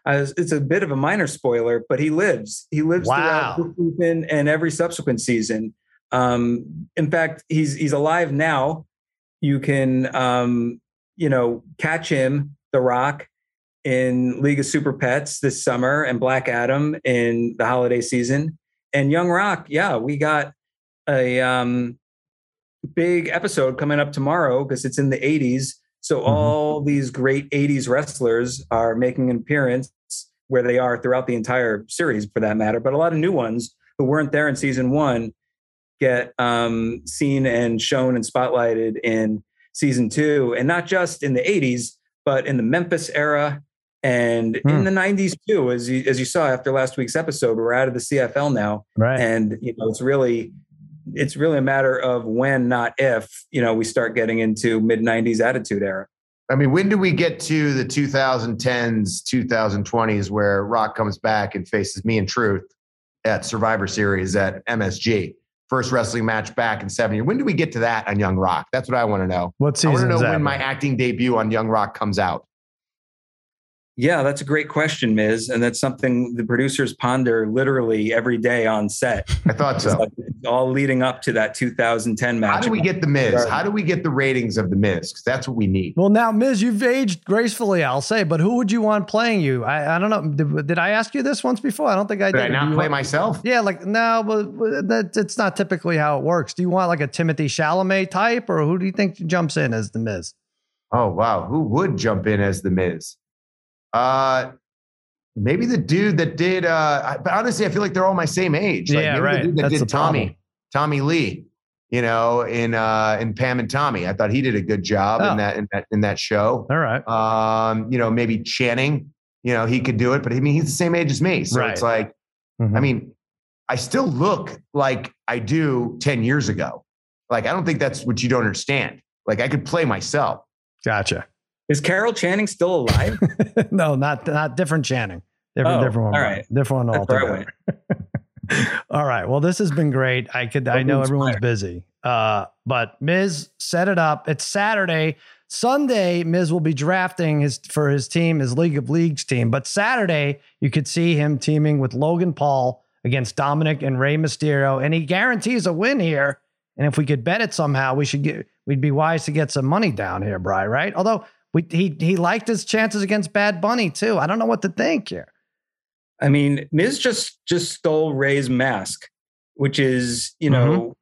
it's a bit of a minor spoiler, but he lives. He lives wow. throughout the season and every subsequent season. Um, in fact, he's he's alive now. You can um, you know catch him, The Rock, in League of Super Pets this summer, and Black Adam in the holiday season. And Young Rock, yeah, we got a um, big episode coming up tomorrow because it's in the 80s so mm-hmm. all these great 80s wrestlers are making an appearance where they are throughout the entire series for that matter, but a lot of new ones who weren't there in season one get um, seen and shown and spotlighted in season two, and not just in the 80s, but in the Memphis era and hmm. in the 90s too. As you, as you saw after last week's episode, we're out of the CFL now, right? And you know, it's really it's really a matter of when, not if, you know, we start getting into mid 90s attitude era. I mean, when do we get to the 2010s, 2020s where Rock comes back and faces me and Truth at Survivor Series at MSG? First wrestling match back in seven years. When do we get to that on Young Rock? That's what I want to know. What season? I want to know when my acting debut on Young Rock comes out. Yeah, that's a great question, Miz. And that's something the producers ponder literally every day on set. I thought so. Like all leading up to that 2010 match. How do we get the Miz? How do we get the ratings of the Miz? Because that's what we need. Well, now, Miz, you've aged gracefully, I'll say, but who would you want playing you? I, I don't know. Did, did, I ask you this once before? I don't think I did. Did I not play want, myself? Yeah, like, no, but that, it's not typically how it works. Do you want like a Timothée Chalamet type, or who do you think jumps in as the Miz? Oh, wow. Who would jump in as the Miz? Uh, maybe the dude that did. Uh, but honestly, I feel like they're all my same age. Like yeah, right. The dude that That's did Tommy, Tommy Lee. You know, in uh, in Pam and Tommy, I thought he did a good job oh. in that in that in that show. All right. Um, you know, maybe Channing. You know, he could do it, but I mean, he's the same age as me, so right. it's like, mm-hmm. I mean, I still look like I do ten years ago. Like, I don't think that's what you don't understand. Like, I could play myself. Gotcha. Is Carol Channing still alive? no, not not different Channing. Different, oh, different one. All right, different one altogether. all right. Well, this has been great. I could. I know everyone's busy. Uh, but Miz set it up. It's Saturday. Sunday, Miz will be drafting his for his team, his League of Leagues team. But Saturday, you could see him teaming with Logan Paul against Dominic and Rey Mysterio, and he guarantees a win here. And if we could bet it somehow, we should get. We'd be wise to get some money down here, Bry. Right? Although we, he he liked his chances against Bad Bunny too. I don't know what to think here. I mean, Miz just just stole Rey's mask, which is you know,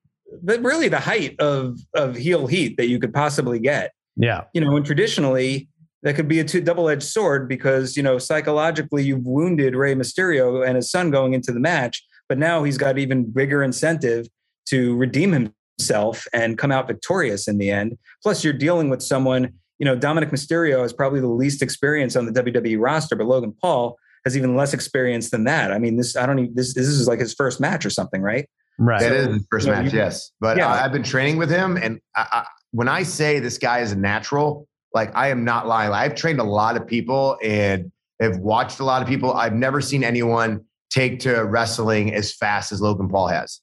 mm-hmm. really the height of of heel heat that you could possibly get. Yeah, you know, and traditionally that could be a two double edged sword because you know psychologically you've wounded Rey Mysterio and his son going into the match, but now he's got even bigger incentive to redeem himself and come out victorious in the end. Plus, you're dealing with someone you know, Dominic Mysterio has probably the least experience on the WWE roster, but Logan Paul has even less experience than that. I mean, this I don't even this this is like his first match or something, right? Right. That is his first you know, match, you, yes. But yeah. uh, I've been training with him, and I, I, when I say this guy is a natural, like I am not lying. I've trained a lot of people and have watched a lot of people. I've never seen anyone take to wrestling as fast as Logan Paul has.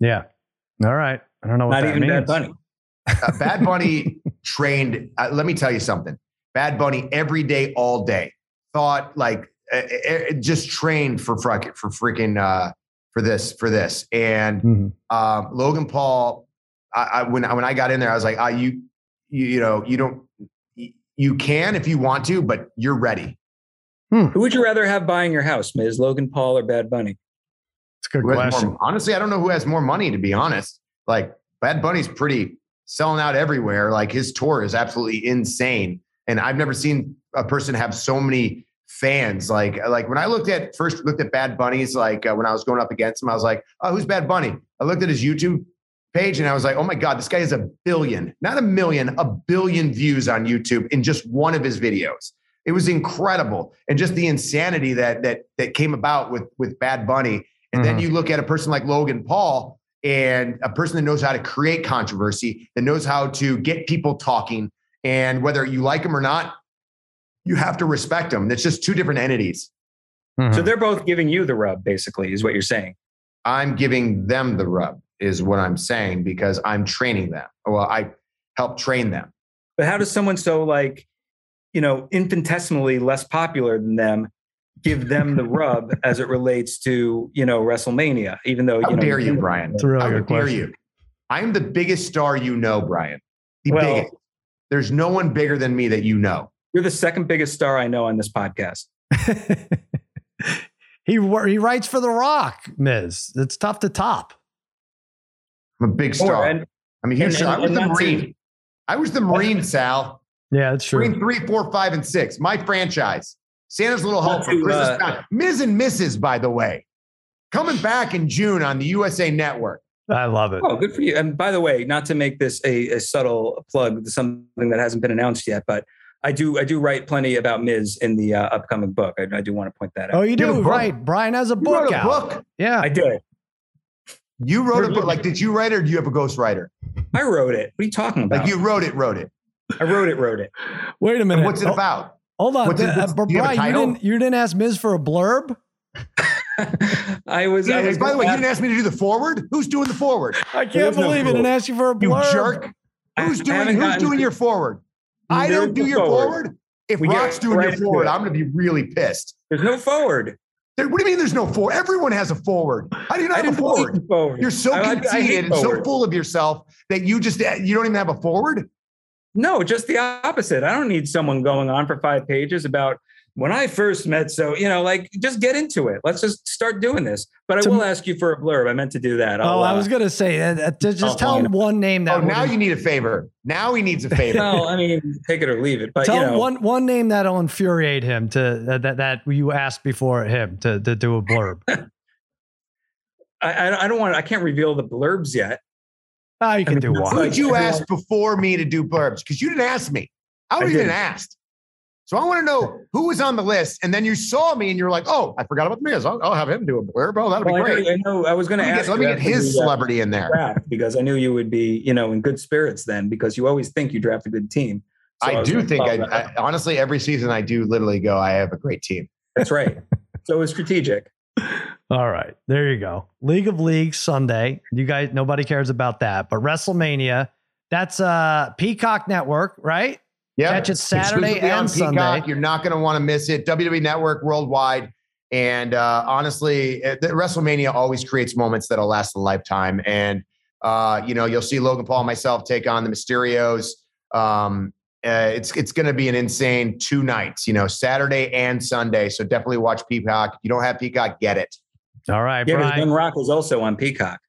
Yeah. All right. I don't know what not even means. Bad Bunny. Uh, Bad Bunny trained. Uh, let me tell you something. Bad Bunny every day, all day. Thought like uh, just trained for for freaking uh, for this for this. And mm-hmm. um, Logan Paul, I, I, when when I got in there, I was like, ah, you, you you know you don't you can if you want to, but you're ready. Hmm. Who would you rather have buying your house, Miz Logan Paul or Bad Bunny? It's a good question. More, honestly, I don't know who has more money. To be honest, like Bad Bunny's pretty selling out everywhere. Like his tour is absolutely insane. And I've never seen a person have so many fans. Like, like when I looked at first looked at Bad Bunny's, like uh, when I was going up against him, I was like, oh, who's Bad Bunny? I looked at his YouTube page and I was like, oh my God, this guy has a billion, not a million, a billion views on YouTube in just one of his videos. It was incredible. And just the insanity that that that came about with with Bad Bunny. And mm-hmm. then you look at a person like Logan Paul, and a person that knows how to create controversy, that knows how to get people talking. And whether you like them or not, you have to respect them. It's just two different entities. Mm-hmm. So they're both giving you the rub, basically, is what you're saying. I'm giving them the rub, is what I'm saying, because I'm training them. Well, I help train them. But how does someone so like, you know, infinitesimally less popular than them give them the rub as it relates to you know WrestleMania. Even though how you know, dare you, Brian? Really how dare question. you? I'm the biggest star you know, Brian. The well, biggest. There's no one bigger than me that you know. You're the second biggest star I know on this podcast. he he writes for The Rock, Miz. It's tough to top. I'm a big star. And, I mean, and, and, I was the Marine. I was the Marine, Sal. Yeah, that's true. Marine three, four, five, and six. My franchise. Santa's Little Helper Christmas. Uh, Miz and Mrs. By the way, coming back in June on the USA Network. I love it. Oh, good for you. And by the way, not to make this a, a subtle plug, something that hasn't been announced yet, but I do I do write plenty about Miz in the uh, upcoming book. I, I, do want to point that out. Oh, you do, right? Brian has a book. a book. Yeah, I did. You wrote a book. Like, did you write it, or do you have a ghostwriter? I wrote it. What are you talking about? Like, you wrote it, wrote it. I wrote it, wrote it. Wait a minute. And what's it oh, about? Hold on, what's it, what's, uh, Brian, you, didn't you didn't ask Miz for a blurb. I was. Yeah, I was by the way, you didn't ask me to do the forward. Who's doing the forward? I can't believe no it. Didn't ask you for a blurb. You jerk. Who's doing? Who's doing your forward? I don't do your forward. forward. if we Rock's doing right your forward, I'm going to be really pissed. There's no forward. There, what do you mean there's no forward? Everyone has a forward. How do you not have a forward? forward? You're so I, conceited and so full of yourself that you just you don't even have a forward. No, just the opposite. I don't need someone going on for five pages about when I first met, so you know, like just get into it. Let's just start doing this. But I to, will ask you for a blurb. I meant to do that. I'll, oh, I was uh, gonna say, uh, uh just I'll tell him one name. That oh, now you need a favor. Now he needs a favor. well, I mean, take it or leave it. But tell you know. one one name that'll infuriate him to uh, that that you asked before him to to do a blurb. I, I don't want. I can't reveal the blurbs yet. Oh, you can I mean, do one. Who did you ask before me to do blurbs? Because you didn't ask me. I was even asked. So I want to know who was on the list, and then you saw me, and you're like, "Oh, I forgot about the Miz. I'll, I'll have him do a blurb. Oh, that'll well, be great." I know. I was going to ask. let me get his celebrity in there because I knew you would be, you know, in good spirits then, because you always think you draft a good team. So I, I do think. I, I, honestly, every season I do literally go, "I have a great team." That's right. so it's strategic. All right, there you go. League of Leagues Sunday. You guys, nobody cares about that, but WrestleMania. That's uh Peacock Network, right? Yeah, catch it Saturday and on Sunday. You're not going to want to miss it. WWE Network worldwide. And uh, honestly, it, WrestleMania always creates moments that'll last a lifetime. And uh, you know, you'll see Logan Paul and myself take on the Mysterios. Um, uh, it's it's going to be an insane two nights. You know, Saturday and Sunday. So definitely watch Peacock. If you don't have Peacock, get it. All right, yeah, Brian. Young Rock was also on Peacock.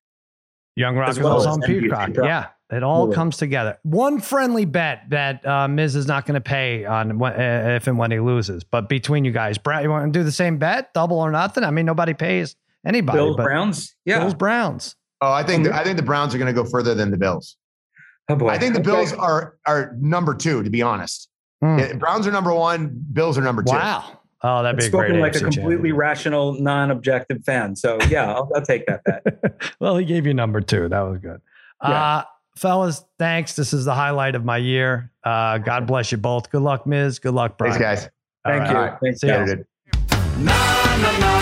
Young Rock is also on Peacock. Yeah. It all comes together. One friendly bet that uh, Miz is not going to pay on uh, if and when he loses. But between you guys, Brad, you want to do the same bet, double or nothing? I mean, nobody pays anybody. Bills Browns, yeah, Bills Browns. Oh, I think the, I think the Browns are going to go further than the Bills. Oh boy. I think the okay. Bills are are number two, to be honest. Mm. Browns are number one. Bills are number two. Wow. Oh, that'd be spoken like a completely rational, non-objective fan. So yeah, I'll, I'll, take that bet. well, he gave you number two. That was good. Yeah. Uh, fellas, thanks. This is the highlight of my year. Uh, God bless you both. Good luck, Miz. Good luck, Brian. Thanks, guys. All Thank right. you. Thanks, See you. Na, na, na,